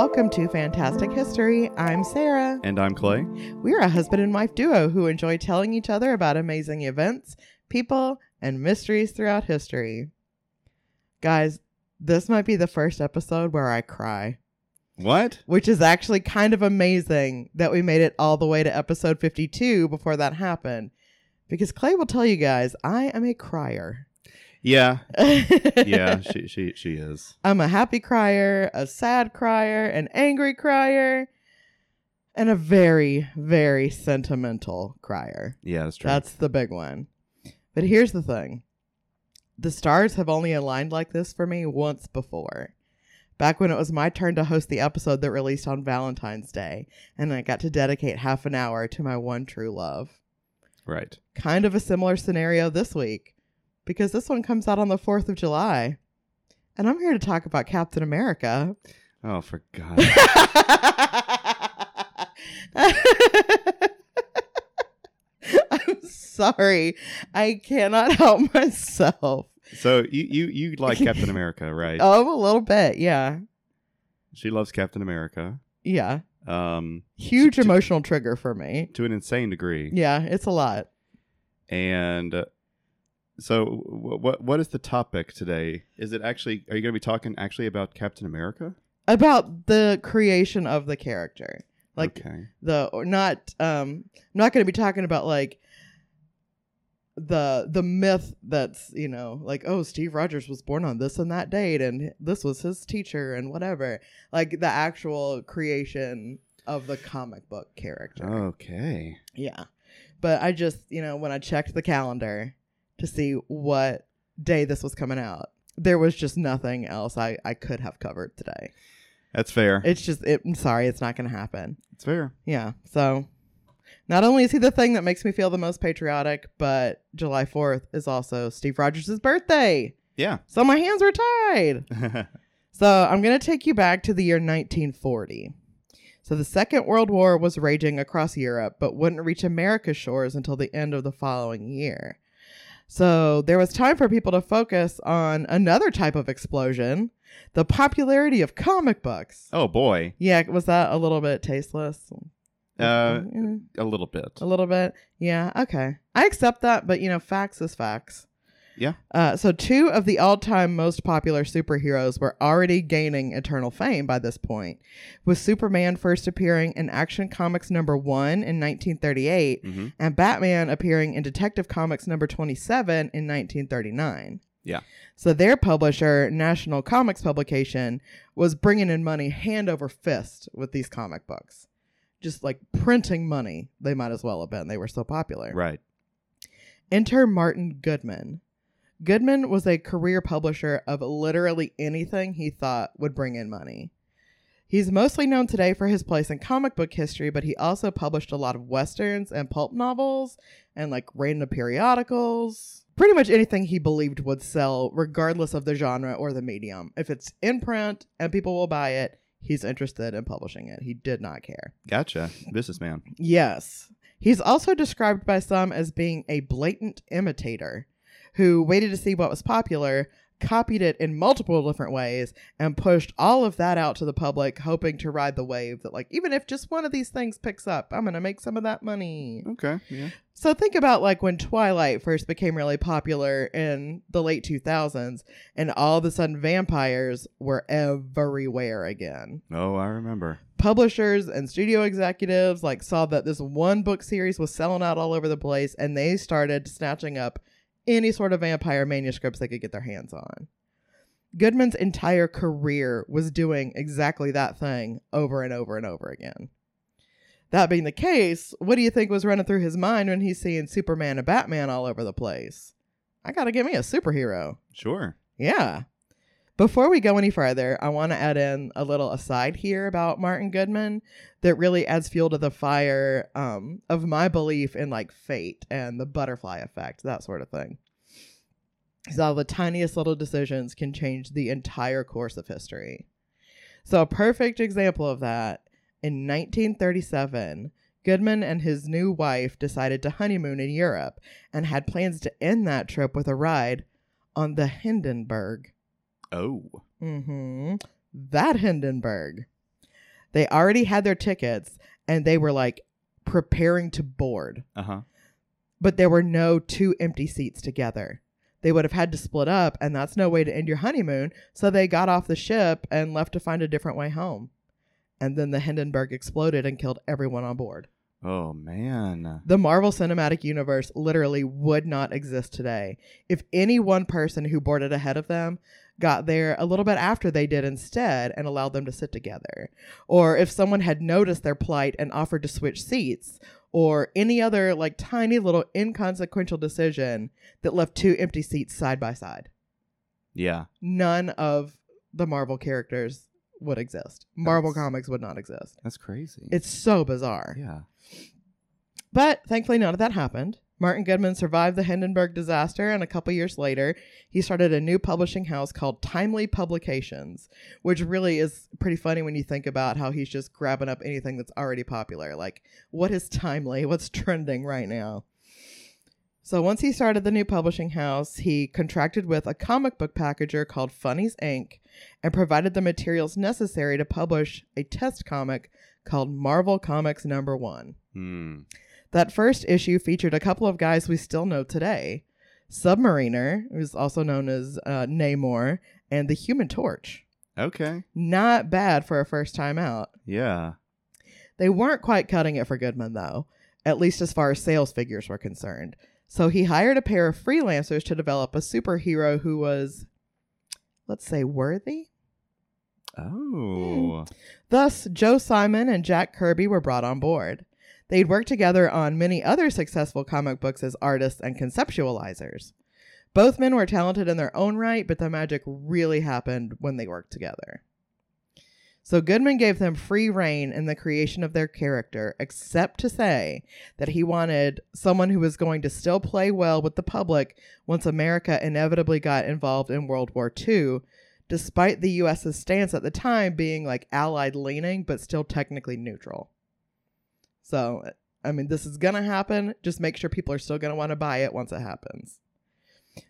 Welcome to Fantastic History. I'm Sarah. And I'm Clay. We're a husband and wife duo who enjoy telling each other about amazing events, people, and mysteries throughout history. Guys, this might be the first episode where I cry, What? which is actually kind of amazing that we made it all the way to episode 52 before that happened. Because Clay will tell you guys, I am a crier. Yeah. Yeah, she she she is. I'm a happy crier, a sad crier, an angry crier, and a very, very sentimental crier. Yeah, that's true. That's the big one. But here's the thing the stars have only aligned like this for me once before. Back when it was my turn to host the episode that released on Valentine's Day, and I got to dedicate half an hour to my one true love. right. Kind of a similar scenario this week, because this one comes out on the 4th of July. And I'm here to talk about Captain America. Oh, for God. I'm sorry. I cannot help myself. so you you you like Captain America, right? Oh, a little bit. Yeah. She loves Captain America. Yeah. Um, Huge To- emotional trigger for me. to an insane degree. Yeah, it's a lot. And uh, so, wh- what what is the topic today? Is it actually? Are you going to be talking actually about Captain America? About the creation of the character. Like okay. the or not um I'm not going to be talking about like the the myth that's you know like oh Steve Rogers was born on this and that date and this was his teacher and whatever like the actual creation of the comic book character Okay. yeah but I just you know when I checked the calendar to see what day this was coming out there was just nothing else I I could have covered today That's fair. it's just it, I'm sorry it's not going to happen it's fair. yeah. So not only is he the thing that makes me feel the most patriotic, but July 4th is also Steve Rogers' birthday. Yeah. So my hands were tied. So I'm going to take you back to the year 1940. So the Second World War was raging across Europe, but wouldn't reach America's shores until the end of the following year. So there was time for people to focus on another type of explosion the popularity of comic books. oh boy. Yeah, was that a little bit tasteless? Uh, Mm, a little bit. a little bit. Yeah, okay. I accept that, but you know, facts is facts. Yeah. Uh, so two of the all-time most popular superheroes were already gaining eternal fame by this point, with Superman first appearing in Action Comics number one in 1938, hmm and Batman appearing in Detective Comics number 27 in 1939. Yeah. So their publisher, National Comics Publication, was bringing in money hand over fist with these comic books. Just like printing money, they might as well have been. They were so popular. Right. Enter Martin Goodman. Goodman was a career publisher of literally anything he thought would bring in money. He's mostly known today for his place in comic book history, but he also published a lot of westerns and pulp novels and like random periodicals. Pretty much anything he believed would sell, regardless of the genre or the medium. If it's in print and people will buy it, he's interested in publishing it. He did not care. Gotcha. Businessman. Yes. He's also described by some as being a blatant imitator who waited to see what was popular, copied it in multiple different ways, and pushed all of that out to the public, hoping to ride the wave that, like, even if just one of these things picks up, I'm going to make some of that money. Okay. Yeah. So think about like when Twilight first became really popular in the late 2000s, and all of a sudden vampires were everywhere again Oh, I remember. publishers and studio executives like saw that this one book series was selling out all over the place and they started snatching up any sort of vampire manuscripts they could get their hands on. Goodman's entire career was doing exactly that thing over and over and over again. That being the case, what do you think was running through his mind when he's seeing Superman and Batman all over the place? I gotta get me a superhero. Sure. Yeah. Before we go any further, I want to add in a little aside here about Martin Goodman that really adds fuel to the fire um, of my belief in like fate and the butterfly effect, that sort of thing. So the tiniest little decisions can change the entire course of history. So a perfect example of that in 1937, Goodman and his new wife decided to honeymoon in Europe and had plans to end that trip with a ride on the Hindenburg. Oh. Mm-hmm. That Hindenburg. They already had their tickets and they were like preparing to board, Uh huh. but there were no two empty seats together. They would have had to split up, and that's no way to end your honeymoon. So they got off the ship and left to find a different way home. And then the Hindenburg exploded and killed everyone on board. Oh man. The Marvel Cinematic Universe literally would not exist today if any one person who boarded ahead of them got there a little bit after they did instead and allowed them to sit together. Or if someone had noticed their plight and offered to switch seats, or any other like tiny little inconsequential decision that left two empty seats side by side. Yeah. None of the Marvel characters would exist. Marvel That's- comics would not exist. That's crazy. It's so bizarre. yeah. But thankfully, none of that happened. Martin Goodman survived the Hindenburg disaster, and a couple years later, he started a new publishing house called Timely Publications, which really is pretty funny when you think about how he's just grabbing up anything that's already popular. Like, what is timely? What's trending right now? So, once he started the new publishing house, he contracted with a comic book packager called Funnies Inc. and provided the materials necessary to publish a test comic called Marvel Comics Number One. Hmm. That first issue featured a couple of guys we still know today Submariner, who's also known as uh, Namor, and the Human Torch. Okay. Not bad for a first time out. Yeah. They weren't quite cutting it for Goodman, though, at least as far as sales figures were concerned. So he hired a pair of freelancers to develop a superhero who was, let's say, worthy. Oh. Thus, Joe Simon and Jack Kirby were brought on board. They'd worked together on many other successful comic books as artists and conceptualizers. Both men were talented in their own right, but the magic really happened when they worked together. So Goodman gave them free reign in the creation of their character, except to say that he wanted someone who was going to still play well with the public once America inevitably got involved in World War II, despite the US's stance at the time being like allied leaning, but still technically neutral. So, I mean, this is going to happen. Just make sure people are still going to want to buy it once it happens.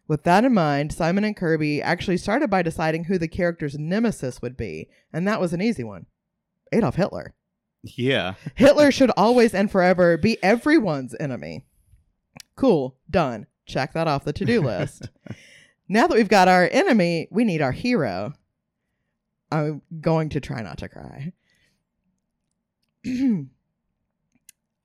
With that in mind, Simon and Kirby actually started by deciding who the character's nemesis would be, and that was an easy one Adolf Hitler. Yeah. Hitler should always and forever be everyone's enemy. Cool, done. Check that off the to do list. now that we've got our enemy, we need our hero. I'm going to try not to cry.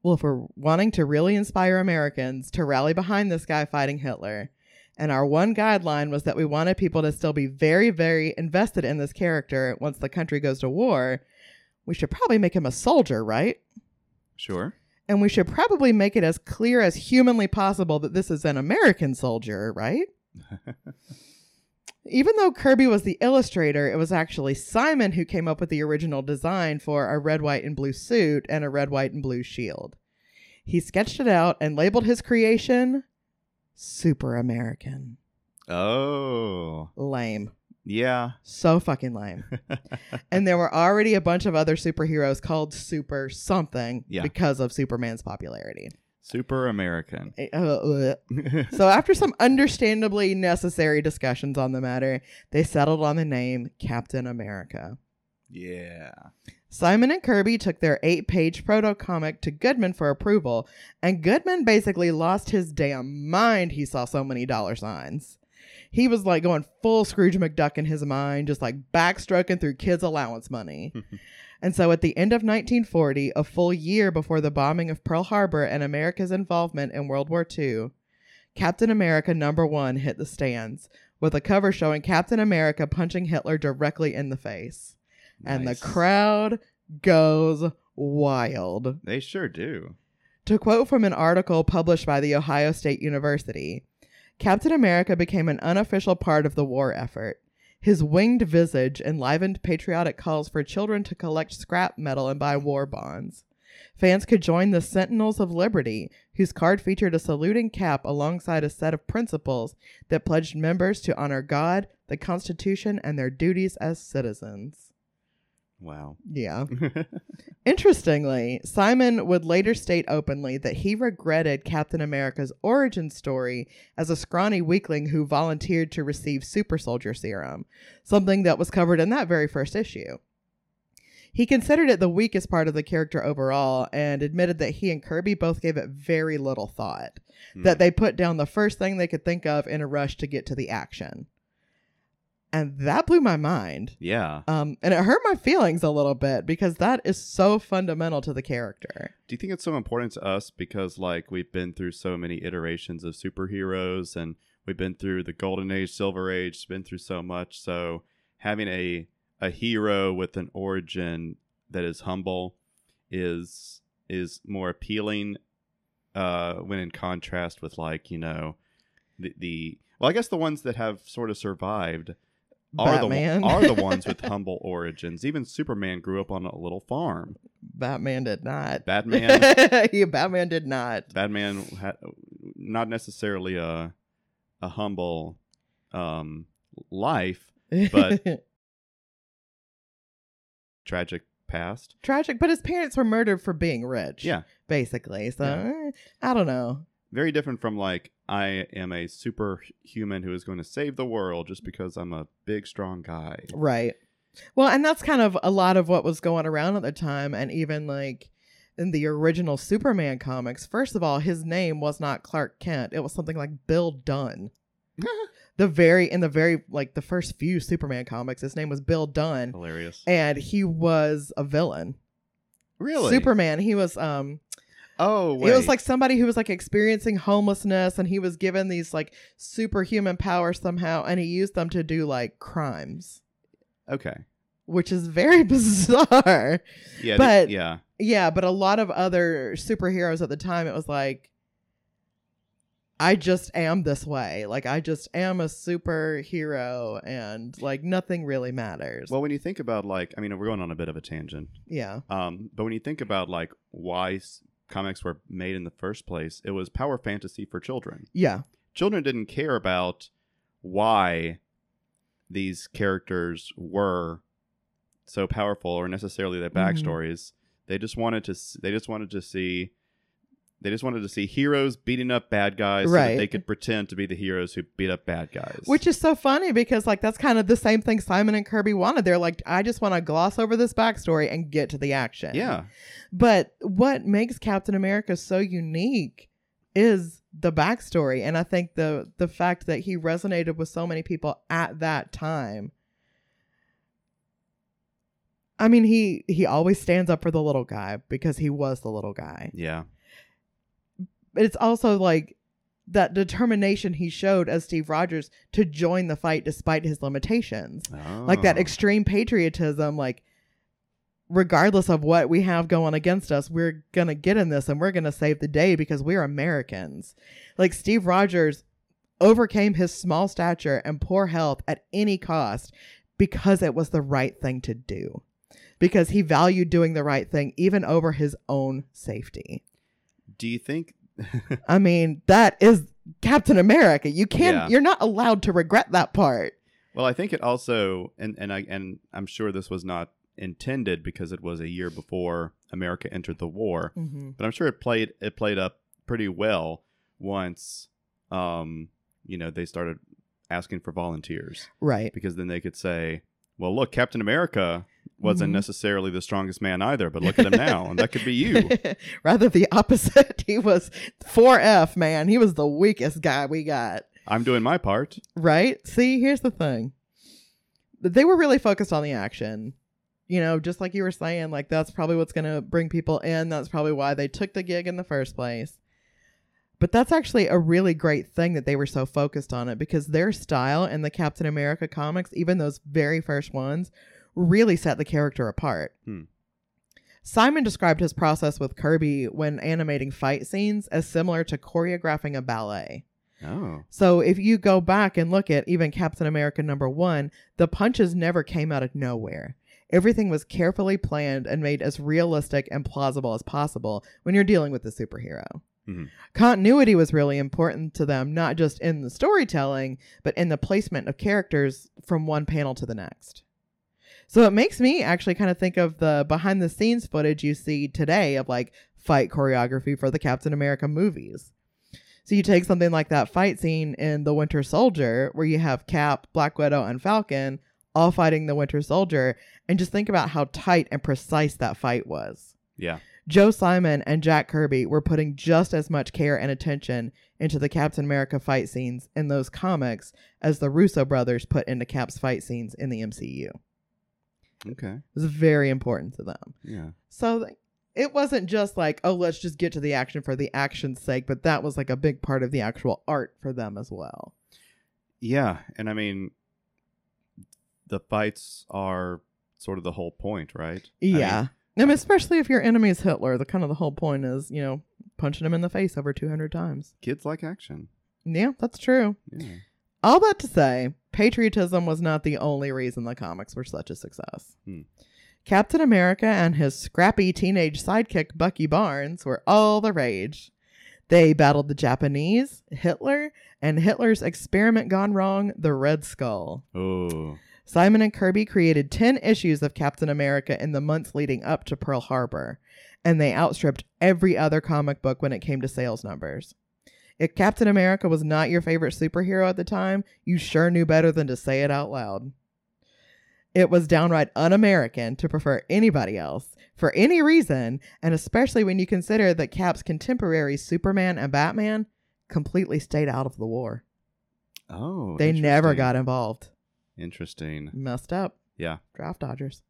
well, if we're wanting to really inspire Americans to rally behind this guy fighting Hitler, and our one guideline was that we wanted people to still be very, very invested in this character once the country goes to war, we should probably make him a soldier, right? Sure. And we should probably make it as clear as humanly possible that this is an American soldier, right? Even though Kirby was the illustrator, it was actually Simon who came up with the original design for a red, white, and blue suit and a red, white, and blue shield. He sketched it out and labeled his creation Super American. Oh. Lame. Yeah. So fucking lame. and there were already a bunch of other superheroes called Super something Yeah. because of Superman's popularity. Super American. Eh, uh, uh. So, after some understandably necessary discussions on the matter, they settled on the name Captain America. yeah. Simon and Kirby took their eight page proto comic to Goodman for approval, and Goodman basically lost his damn mind he saw so many dollar signs. He was like going full Scrooge McDuck in his mind, just like backstroking through kids' allowance money. and so at the end of 1940, a full year before the bombing of Pearl Harbor and America's involvement in World War II, Captain America number one hit the stands with a cover showing Captain America punching Hitler directly in the face and the crowd goes wild. They sure do. To quote from an article published by The Ohio State University, Captain America became an unofficial part of the war effort. His winged visage enlivened patriotic calls for children to collect scrap metal and buy war bonds. Fans could join the Sentinels of Liberty, whose card featured a saluting cap alongside a set of principles that pledged members to honor God, the Constitution, and their duties as citizens. Wow. Yeah. Interestingly, Simon would later state openly that he regretted Captain America's origin story as a scrawny weakling who volunteered to receive super soldier serum, something that was covered in that very first issue. He considered it the weakest part of the character overall and admitted that he and Kirby both gave it very little thought, Hmm. that they put down the first thing they could think of in a rush to get to the action. And that blew my mind. yeah. Um, and it hurt my feelings a little bit because that is so fundamental to the character. Do you think it's so important to us because like we've been through so many iterations of superheroes and we've been through the golden age, silver age, been through so much. So having a a hero with an origin that is humble is is more appealing uh when in contrast with like, you know, the the well, I guess the ones that have sort of survived are Batman. the are the ones with humble origins. Even Superman grew up on a little farm. Batman did not. Batman yeah, Batman did not. Batman had not necessarily a a humble um life, But- tragic past. tragic, but his parents were murdered for being rich. Yeah, basically. So Yeah. eh, I don't know. Very different from like I am a superhuman who is going to save the world just because I'm a big strong guy. Right. Well, and that's kind of a lot of what was going around at the time, and even like in the original Superman comics. First of all, his name was not Clark Kent; it was something like Bill Dunn. The very in the very like the first few Superman comics, his name was Bill Dunn, Hilarious. and he was a villain. Really? Superman. He was um Oh, wait. It was like somebody who was like experiencing homelessness and he was given these like superhuman powers somehow and he used them to do like crimes, okay. which is very bizarre. Yeah, But- th- yeah. Yeah, but a lot of other superheroes at the time, it was like, I just am this way. Like, I just am a superhero and like nothing really matters. Well, when you think about like, I mean, we're going on a bit of a tangent. yeah. Um, but when you think about like why comics were made in the first place, it was power fantasy for children. Yeah. Children didn't care about why these characters were so powerful or necessarily their Mhm. backstories. They just wanted to. They just wanted to see. They just wanted to see heroes beating up bad guys so Right. that they could pretend to be the heroes who beat up bad guys. Which is so funny because like that's kind of the same thing Simon and Kirby wanted. They're like, I just want to gloss over this backstory and get to the action. yeah, But what makes Captain America so unique is the backstory. And I think the the fact that he resonated with so many people at that time. I mean, he he always stands up for the little guy because he was the little guy. yeah, it's also like that determination he showed as Steve Rogers to join the fight despite his limitations. Like that Oh. extreme patriotism, like regardless of what we have going against us, we're gonna get in this and we're gonna save the day because we're Americans. Like Steve Rogers overcame his small stature and poor health at any cost because it was the right thing to do. Because he valued doing the right thing even over his own safety. Do you think? I mean, that is Captain America. You can't Yeah. you're not allowed to regret that part. Well, I think it also, and and I and I'm sure this was not intended because it was a year before America entered the war, Mm-hmm. but I'm sure it played it played up pretty well once, um, you know, they started asking for volunteers Right. because then they could say, well, look, Captain America wasn't Mhm. necessarily the strongest man either, but look at him now, and that could be you. Rather the opposite. He was 4F, man. He was the weakest guy we got. I'm doing my part. Right? See, here's the thing. They were really focused on the action. You know, just like you were saying, like that's probably what's going to bring people in. That's probably why they took the gig in the first place. But that's actually a really great thing that they were so focused on it because their style in the Captain America comics, even those very first ones, really set the character apart. Hmm. Simon described his process with Kirby when animating fight scenes as similar to choreographing a ballet. Oh, So if you go back and look at even Captain America number one, the punches never came out of nowhere. Everything was carefully planned and made as realistic and plausible as possible when you're dealing with a superhero. Mhm. Continuity was really important to them, not just in the storytelling, but in the placement of characters from one panel to the next. So it makes me actually kind of think of the behind the scenes footage you see today of like fight choreography for the Captain America movies. So you take something like that fight scene in The Winter Soldier, where you have Cap, Black Widow, and Falcon all fighting the Winter Soldier, and just think about how tight and precise that fight was. Yeah. Joe Simon and Jack Kirby were putting just as much care and attention into the Captain America fight scenes in those comics as the Russo brothers put into Cap's fight scenes in the MCU. Okay. It was very important to them. Yeah. So th- it wasn't just like, oh, let's just get to the action for the action's sake, but that was like a big part of the actual art for them as well. Yeah, and I mean, the fights are sort of the whole point, right? Yeah. I mean, especially if your enemy is Hitler, the kind of the whole point is, you know, punching him in the face over 200 times. kids like action. Yeah, that's true. Yeah. All that to say, patriotism was not the only reason the comics were such a success. Hmm. Captain America and his scrappy teenage sidekick Bucky Barnes were all the rage. They battled the Japanese, Hitler, and Hitler's experiment gone wrong, the Red Skull. Oh. Simon and Kirby created 10 issues of Captain America in the months leading up to Pearl Harbor, and they outstripped every other comic book when it came to sales numbers. If Captain America was not your favorite superhero at the time, you sure knew better than to say it out loud. It was downright un American to prefer anybody else for any reason, and especially when you consider that Cap's contemporaries, Superman and Batman, completely stayed out of the war. Oh. They never got involved. Interesting. Messed up. Yeah. Draft dodgers.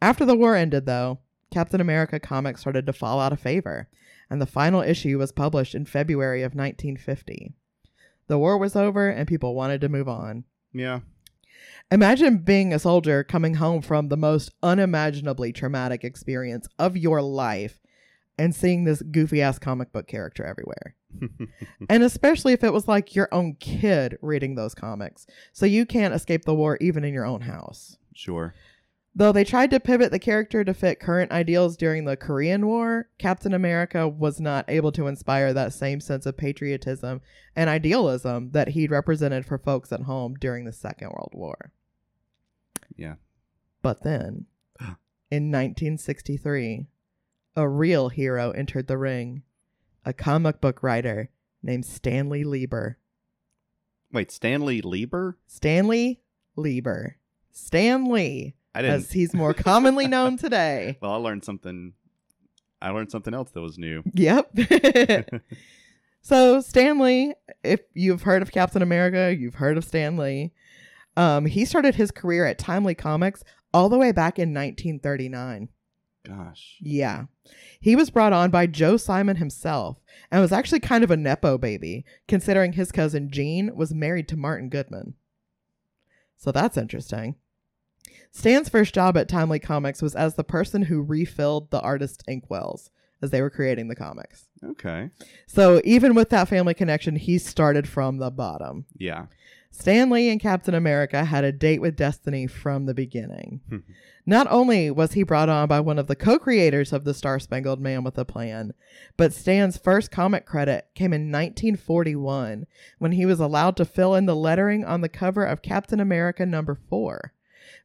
After the war ended, though, Captain America comics started to fall out of favor, and the final issue was published in February of 1950. The war was over, and people wanted to move on. Yeah. Imagine being a soldier coming home from the most unimaginably traumatic experience of your life and seeing this goofy ass comic book character everywhere. And especially if it was like your own kid reading those comics. So you can't escape the war even in your own house. sure. Though they tried to pivot the character to fit current ideals during the Korean War, Captain America was not able to inspire that same sense of patriotism and idealism that he'd represented for folks at home during the Second World War. Yeah. But then, in 1963, a real hero entered the ring a comic book writer named Stanley Lieber. Wait, Stanley Lieber? Stanley Lieber. Stan Lee, I didn't. as he's more commonly known today. Well, I learned something. I learned something else that was new. Yep. so Stan Lee, if you've heard of Captain America, you've heard of Stan Lee. Um, he started his career at Timely Comics all the way back in 1939. Gosh. Yeah. He was brought on by Joe Simon himself and was actually kind of a Nepo baby, considering his cousin Jean was married to Martin Goodman. So that's interesting. Stan's first job at Timely Comics was as the person who refilled the artist inkwells as they were creating the comics. Okay. So even with that family connection, he started from the bottom. Yeah. Stan Lee and Captain America had a date with destiny from the beginning. Hmm. Not only was he brought on by one of the co creators of the Star Spangled Man with a Plan, but Stan's first comic credit came in 1941 when he was allowed to fill in the lettering on the cover of Captain America number 4,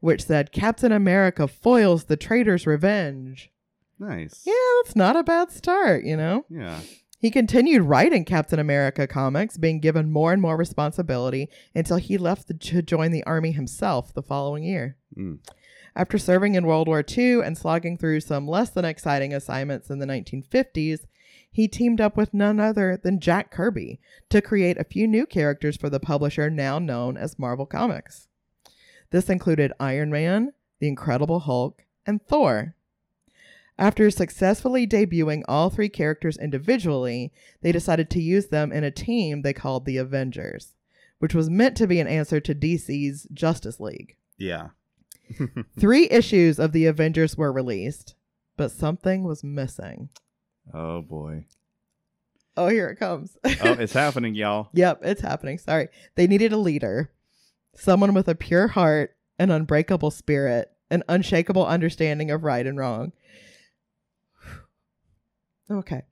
which said, Captain America foils the traitor's revenge. Nice. Yeah, that's not a bad start, you know? Yeah. He continued writing Captain America comics, being given more and more responsibility until he left the, to join the army himself the following year. Mm. After serving in World War II and slogging through some less than exciting assignments in the 1950s, he teamed up with none other than Jack Kirby to create a few new characters for the publisher now known as Marvel Comics. This included Iron Man, the Incredible Hulk, and Thor. After successfully debuting all three characters individually, they decided to use them in a team they called the Avengers, which was meant to be an answer to DC's Justice League. Yeah. Three issues of the Avengers were released, but something was missing. oh boy. Oh, here it comes. Oh, it's happening, y'all. yep, it's happening. Sorry. They needed a leader, someone with a pure heart, an unbreakable spirit, an unshakable understanding of right and wrong. Okay.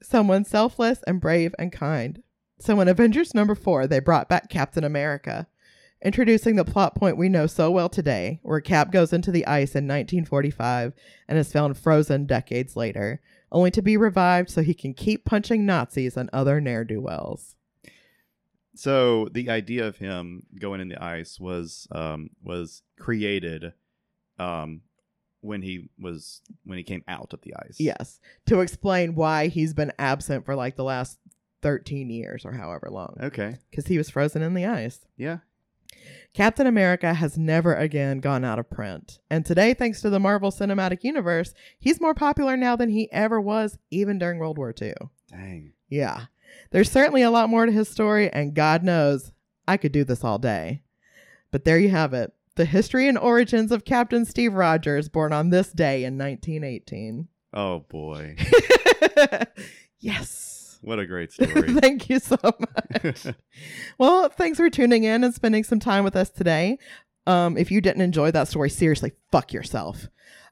Someone selfless and brave and kind. So in Avengers number four, they brought back Captain America, introducing the plot point we know so well today, where Cap goes into the ice in 1945 and is found frozen decades later, only to be revived so he can keep punching Nazis and other ne'er do wells. So the idea of him going in the ice was um, was created um, when he was when he came out of the ice. Yes, to explain why he's been absent for like the last 13 years or however long. Okay. Because he was frozen in the ice. Yeah. Captain America has never again gone out of print. And today, thanks to the Marvel Cinematic Universe, he's more popular now than he ever was, even during World War II. Dang. Yeah. There's certainly a lot more to his story, and God knows I could do this all day. But there you have it the history and origins of Captain Steve Rogers, born on this day in 1918. Oh, boy. yes. What a great story. Thank you so much. well, thanks for tuning in and spending some time with us today. Um, if you didn't enjoy that story, seriously, fuck yourself.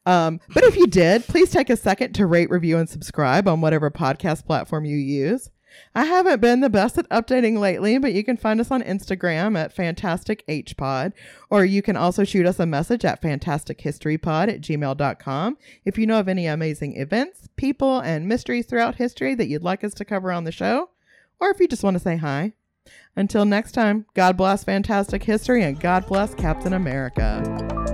Um, but if you did, please take a second to rate, review, and subscribe on whatever podcast platform you use. I haven't been the best at updating lately, but you can find us on Instagram at Fantastic HPod, or you can also shoot us a message at fantastichistorypod at gmail.com if you know of any amazing events, people, and mysteries throughout history that you'd like us to cover on the show, or if you just want to say hi. Until next time, God bless fantastic history and God bless Captain America.